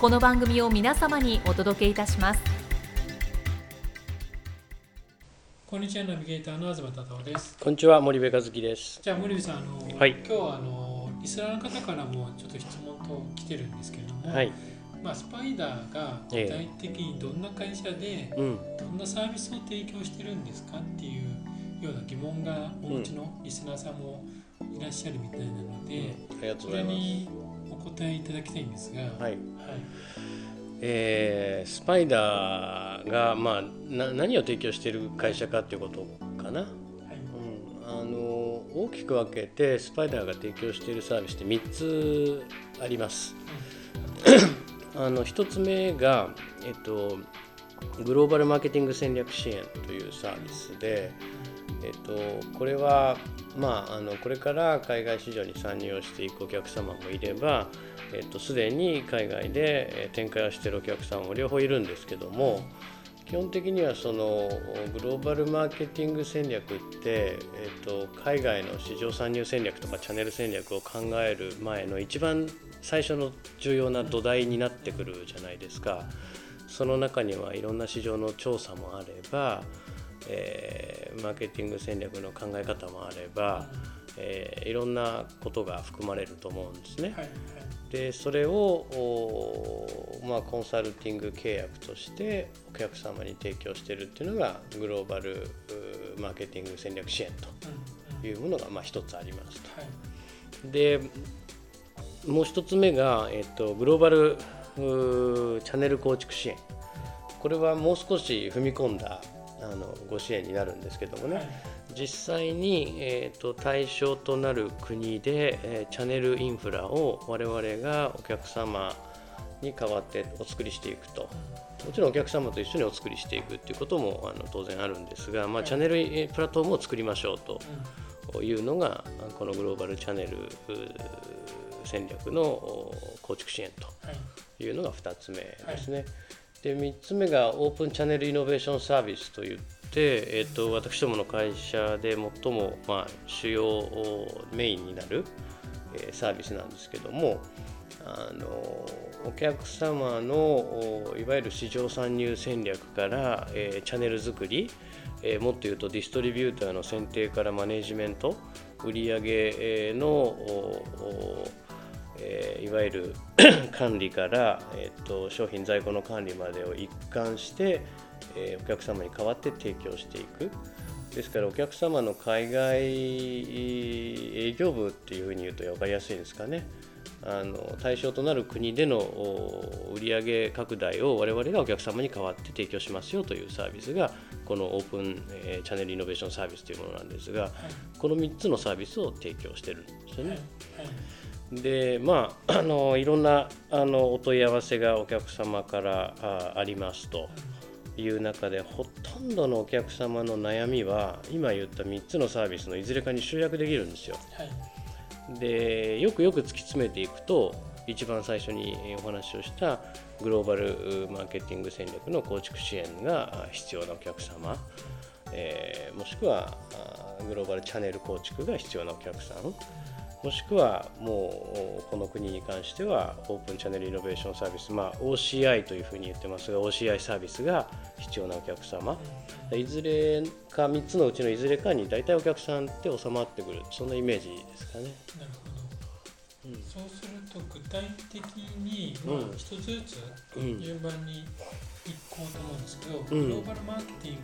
この番組を皆様にお届けいたしますこんにちはナビゲーターの東忠夫ですこんにちは森部和樹です。じゃあ森部さんあの、はい今日はあのリスナーの方からもちょっと質問と来てるんですけれども、はい。まあ、スパイダーがええ具体的にどんな会社でうん。どんなサービスを提供してるんですかっていうような疑問がお持ちのリスナーさんもいらっしゃるみたいなので、ありがとうそございます。答えいただきたいんですが、はい。はいえースパイダーがまあな何を提供している会社かっていうことかな。はいうん。あの大きく分けてスパイダーが提供しているサービスって三つあります。あの一つ目がえっとグローバルマーケティング戦略支援というサービスで。えっと、これは、まあ、あのこれから海外市場に参入をしていくお客様もいれば、えっと、すでに海外で展開をしているお客さんも両方いるんですけども基本的にはそのグローバルマーケティング戦略って、えっと、海外の市場参入戦略とかチャンネル戦略を考える前の一番最初の重要な土台になってくるじゃないですか。その中にはいろんな市場の調査もあれば、えーマーケティング戦略の考え方もあれば、えーいろんなことが含まれると思うんですね。はいはいでそれを、おまあ、コンサルティング契約としてお客様に提供しているっていうのがグローバルマーケティング戦略支援というものがまあ一つありますと。はいでもう一つ目が、えっと、グローバルチャンネル構築支援これはもう少し踏み込んだあのご支援になるんですけどもね、はい。実際に、えー、と対象となる国で、えーチャンネルインフラを我々がお客様に代わってお作りしていくと。もちろんお客様と一緒にお作りしていくっていうこともあの当然あるんですが、まあ、はい。チャンネルえープラットフォームを作りましょうとうん。いうのがこのグローバルチャンネル戦略のお構築支援はい。というのが2つ目ですね。で3つ目がオープンチャンネルイノベーションサービスといって、えっと私どもの会社で最も、まあ、主要メインになる、えーサービスなんですけどもあのお客様のいわゆる市場参入戦略から、えーチャンネル作り、えーもっと言うとディストリビューターの選定からマネジメント売上えのおおえーいわゆる 管理から、えー、と商品在庫の管理までを一貫して、えーお客様に代わって提供していく。ですからお客様の海外営業部っていうふうに言うと分かりやすいですかね。あの対象となる国でのお売上拡大を我々がお客様に代わって提供しますよというサービスがこのオープン、えーチャンネルイノベーションサービスというものなんですがはい。この3つのサービスを提供してるんですよね。はい。はいでまああのいろんなあのお問い合わせがお客様からあありますという中でほとんどのお客様の悩みは今言った3つのサービスのいずれかに集約できるんですよ。はいでよくよく突き詰めていくと一番最初にお話をしたグローバルマーケティング戦略の構築支援があ必要なお客様、えーもしくはあグローバルチャンネル構築が必要なお客さんもしくはもうこの国に関してはオープンチャンネルイノベーションサービス、まあ、OCI というふうに言ってますが OCI サービスが必要なお客様。いずれか3つのうちのいずれかに大体お客さんって収まってくるそんなイメージですかね。なるほど。うん。そうすると具体的に、うん。まあ、一つずつうん順番に言っこうと思うんですけど、うん。グローバルマーケティン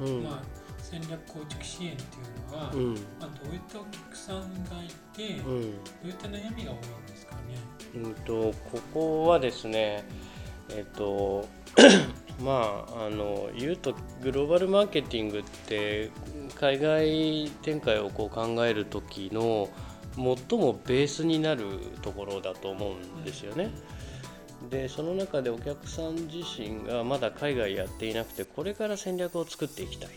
グの、うん。まあ、戦略構築支援っていうのは、うん。まあ、どういったお客さんがいて、どうん。ういった悩みが多いんですかね。うんとここはですねえっと まああの言うとグローバルマーケティングって海外展開をこう考える時の最もベースになるところだと思うんですよね。でその中でお客さん自身がまだ海外やっていなくてこれから戦略を作っていきたい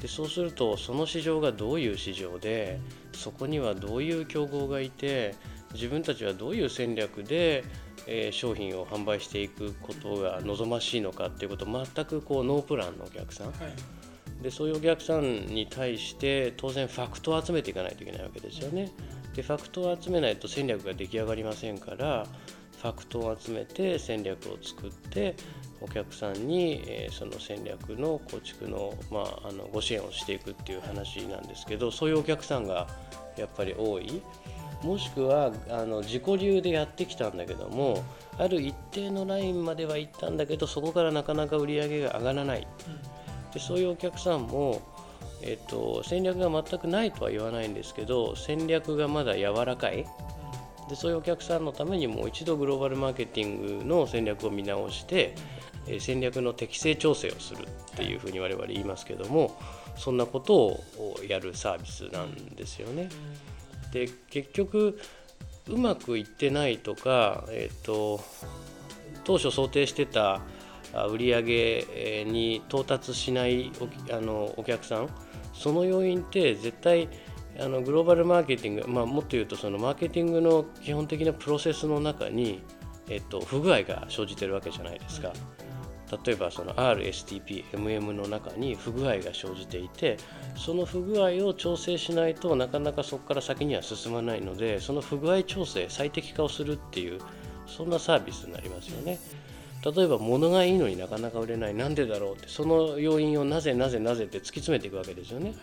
でそうするとその市場がどういう市場でそこにはどういう競合がいて自分たちはどういう戦略で、えー商品を販売していくことが望ましいのかっていうことを全くこうノープランのお客さんはい、でそういうお客さんに対して当然ファクトを集めていかないといけないわけですよね。でファクトを集めないと戦略が出来上がりませんからファクトを集めて戦略を作ってお客さんに、えーその戦略の構築の,、まあ、あのご支援をしていくっていう話なんですけどそういうお客さんがやっぱり多い。もしくはあの自己流でやってきたんだけどもある一定のラインまでは行ったんだけどそこからなかなか売り上げが上がらない。でそういうお客さんも、えっと戦略が全くないとは言わないんですけど戦略がまだ柔らかい。でそういうお客さんのためにもう一度グローバルマーケティングの戦略を見直して、えー戦略の適正調整をするっていうふうに我々言いますけどもそんなことをやるサービスなんですよね。で結局うまくいってないとか、えっと当初想定してたあ売上えーに到達しないおあのお客さんその要因って絶対あのグローバルマーケティング、まあ、もっと言うとそのマーケティングの基本的なプロセスの中に、えっと、不具合が生じてるわけじゃないですか。例えばその RSTPMM の中に不具合が生じていてその不具合を調整しないとなかなかそこから先には進まないのでその不具合調整最適化をするっていうそんなサービスになりますよね。例えば物がいいのになかなか売れないなんでだろうってその要因をなぜなぜなぜって突き詰めていくわけですよね。はい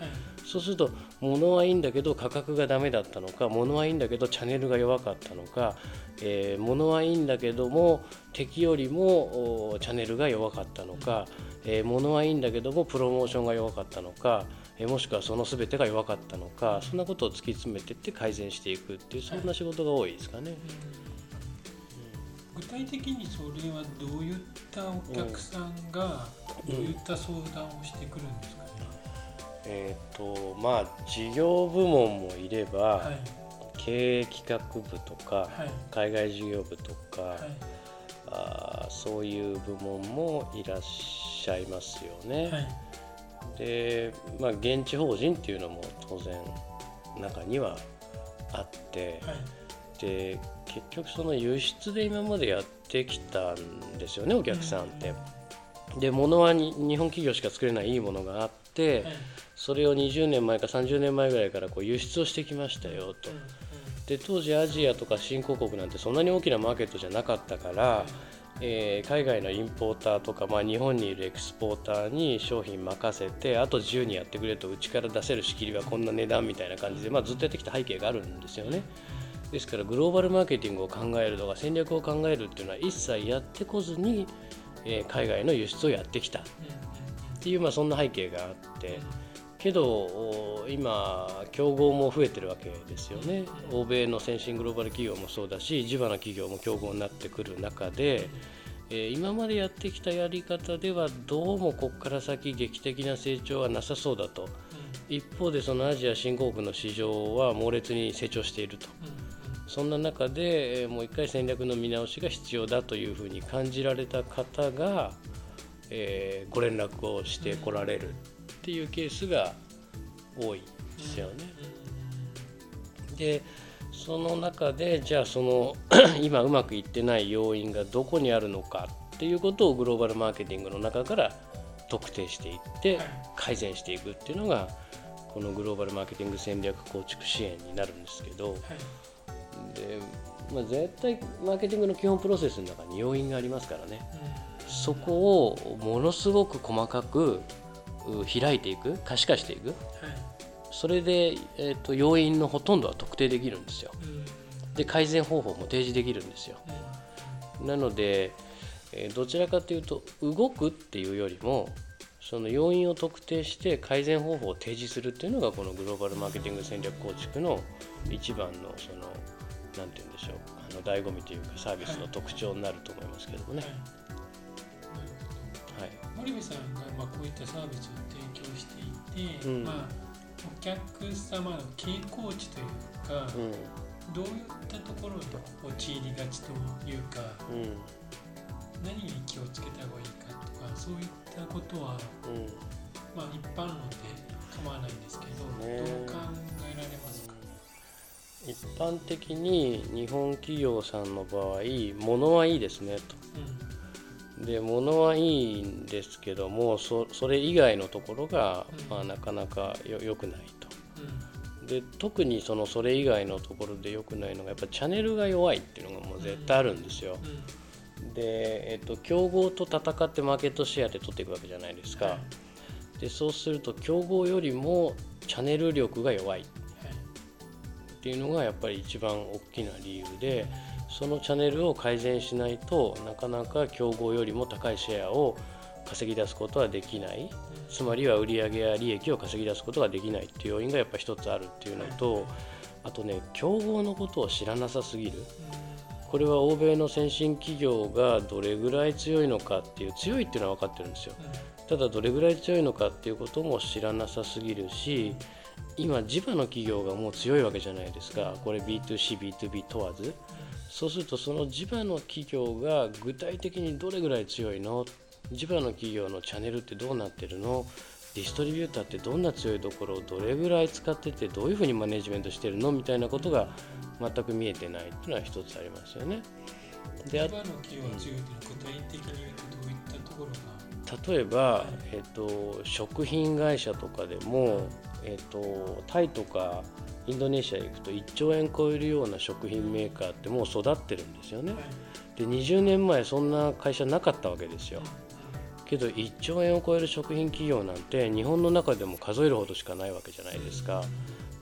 そうすると物はいいんだけど価格がダメだったのか物はいいんだけどチャンネルが弱かったのか、えー物はいいんだけども敵よりもおチャンネルが弱かったのか、えー物はいいんだけどもプロモーションが弱かったのか、えーもしくはその全てが弱かったのかそんなことを突き詰めていって改善していくっていうそんな仕事が多いですかね。具体的にそれはどういったお客さんがどういった相談をしてくるんですかね？えーとまあ事業部門もいれば、はい経営企画部とか、はい。海外事業部とか、はい。あーそういう部門もいらっしゃいますよね。はい。で、まあ、現地法人っていうのも当然中にはあって、はい。で結局その輸出で今までやってきたんですよねお客さんって。で物はに日本企業しか作れないいいものがあって、はいそれを20年前か30年前ぐらいからこう輸出をしてきましたよと。で当時アジアとか新興国なんてそんなに大きなマーケットじゃなかったから、えー海外のインポーターとか、まあ、日本にいるエクスポーターに商品任せてあと自由にやってくれとうちから出せる仕切りはこんな値段みたいな感じで、まあ、ずっとやってきた背景があるんですよね。ですからグローバルマーケティングを考えるとか戦略を考えるっていうのは一切やってこずに、えー海外の輸出をやってきた。っていう、まあ、そんな背景があって。けど今競合も増えてるわけですよね。欧米の先進グローバル企業もそうだし地場の企業も競合になってくる中で、えー今までやってきたやり方ではどうもここから先劇的な成長はなさそうだと。一方でそのアジア新興国の市場は猛烈に成長していると。そんな中でえーもう一回戦略の見直しが必要だというふうに感じられた方が、えーご連絡をしてこられるっていうケースが多いですよね。でその中でじゃあその 今うまくいってない要因がどこにあるのかっていうことをグローバルマーケティングの中から特定していってはい。改善していくっていうのがこのグローバルマーケティング戦略構築支援になるんですけどはいで、まあ、絶対マーケティングの基本プロセスの中に要因がありますからね。そこをものすごく細かくう開いていく可視化していく。はい。それで、えー、と要因のほとんどは特定できるんですよ。うん。で改善方法も提示できるんですよ。なのでえーどちらかというと動くっていうよりもその要因を特定して改善方法を提示するっていうのがこのグローバルマーケティング戦略構築の一番のそのなんて言うんでしょう。あの醍醐味というかサービスの特徴になると思いますけどもね。はい。森部さんがまあこういったサービスを提供していて、うん。まあ、お客様の傾向値というか、うん。どういったところに陥りがちというかうん。何に気をつけた方がいいかとかそういったことは、うん。まあ、一般論で構わないんですけど、ね。どう考えられますか、一般的に日本企業さんの場合物はいいですねと。で物はいいんですけどもそそれ以外のところが、うんまあ、なかなかよ良くないと。うんで特にそのそれ以外のところで良くないのがやっぱチャンネルが弱いっていうのがもう絶対あるんですよ。うんで、えっと、競合と戦ってマーケットシェアで取っていくわけじゃないですか。はいでそうすると競合よりもチャンネル力が弱いっていうのがやっぱり一番大きな理由でそのチャンネルを改善しないとなかなか競合よりも高いシェアを稼ぎ出すことはできない。つまりは売上や利益を稼ぎ出すことができないっていう要因がやっぱ一つあるっていうのとあとね競合のことを知らなさすぎる。これは欧米の先進企業がどれぐらい強いのかっていう強いっていうのは分かってるんですよ。ただどれぐらい強いのかっていうことも知らなさすぎるし今地場の企業がもう強いわけじゃないですか。これ B2CB2B 問わず。そうするとその地場の企業が具体的にどれぐらい強いの？地場の企業のチャンネルってどうなってるの？ディストリビューターってどんな強いところ？をどれぐらい使っててどういうふうにマネジメントしてるの？みたいなことが全く見えてないっていうのは一つありますよね。であ今の企業が強いというのは具体的に言うとどういったところが？例えば、えっと、食品会社とかでも、えっと、タイとかインドネシア行くと1兆円超えるような食品メーカーってもう育ってるんですよね。はいで20年前そんな会社なかったわけですよ。けど1兆円を超える食品企業なんて日本の中でも数えるほどしかないわけじゃないですか。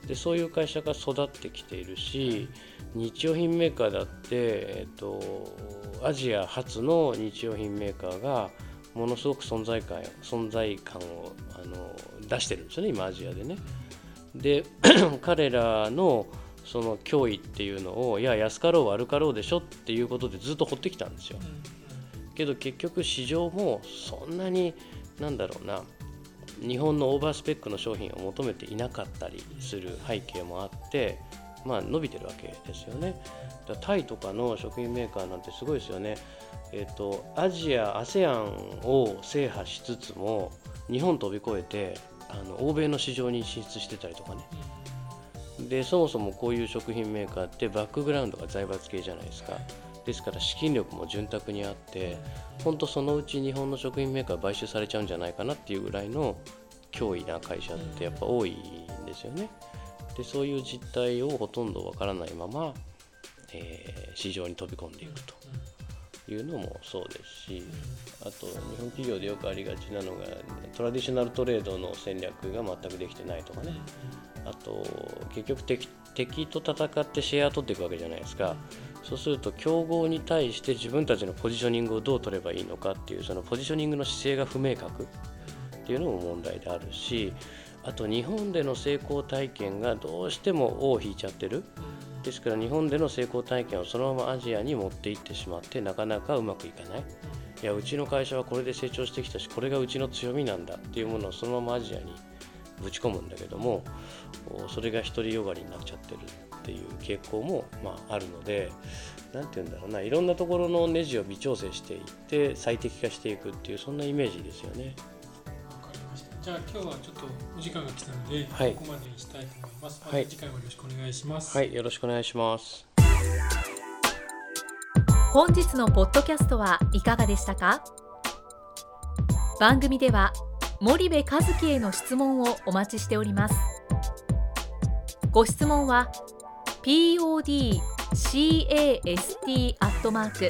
でそういう会社が育ってきているし日用品メーカーだって、えっと、アジア初の日用品メーカーがものすごく存在感存在感をあの出してるんですよね今アジアでね。で 彼らのその脅威っていうのをいや安かろう悪かろうでしょっていうことでずっと掘ってきたんですよ。けど結局市場もそんなになんだろうな日本のオーバースペックの商品を求めていなかったりする背景もあって、まあ、伸びてるわけですよね。タイとかの食品メーカーなんてすごいですよね。えっとアジア ASEAN を制覇しつつも日本飛び越えてあの欧米の市場に進出してたりとかね。でそもそもこういう食品メーカーってバックグラウンドが財閥系じゃないですか。ですから資金力も潤沢にあって本当そのうち日本の食品メーカー買収されちゃうんじゃないかなっていうぐらいの脅威な会社ってやっぱ多いんですよね。でそういう実態をほとんどわからないまま、えー市場に飛び込んでいくと。いうのもそうですしあと日本企業でよくありがちなのがトラディショナルトレードの戦略が全くできてないとかね。あと結局敵敵と戦ってシェアを取っていくわけじゃないですか。そうすると競合に対して自分たちのポジショニングをどう取ればいいのかっていうそのポジショニングの姿勢が不明確。っていうのも問題であるしあと日本での成功体験がどうしても尾を引いちゃってる。ですから日本での成功体験をそのままアジアに持っていってしまってなかなかうまくいかないいやうちの会社はこれで成長してきたしこれがうちの強みなんだっていうものをそのままアジアにぶち込むんだけどもそれが独りよがりになっちゃってるっていう傾向も、まあ、あるので何て言うんだろうないろんなところのネジを微調整していって最適化していくっていうそんなイメージですよね。じゃあ今日はちょっとお時間が来たので、はいここまでにしたいと思います。はい次回もよろしくお願いします。はい、よろしくお願いします。本日のポッドキャストはいかがでしたか？番組では森部和樹への質問をお待ちしておりますご質問は podcast アットマーク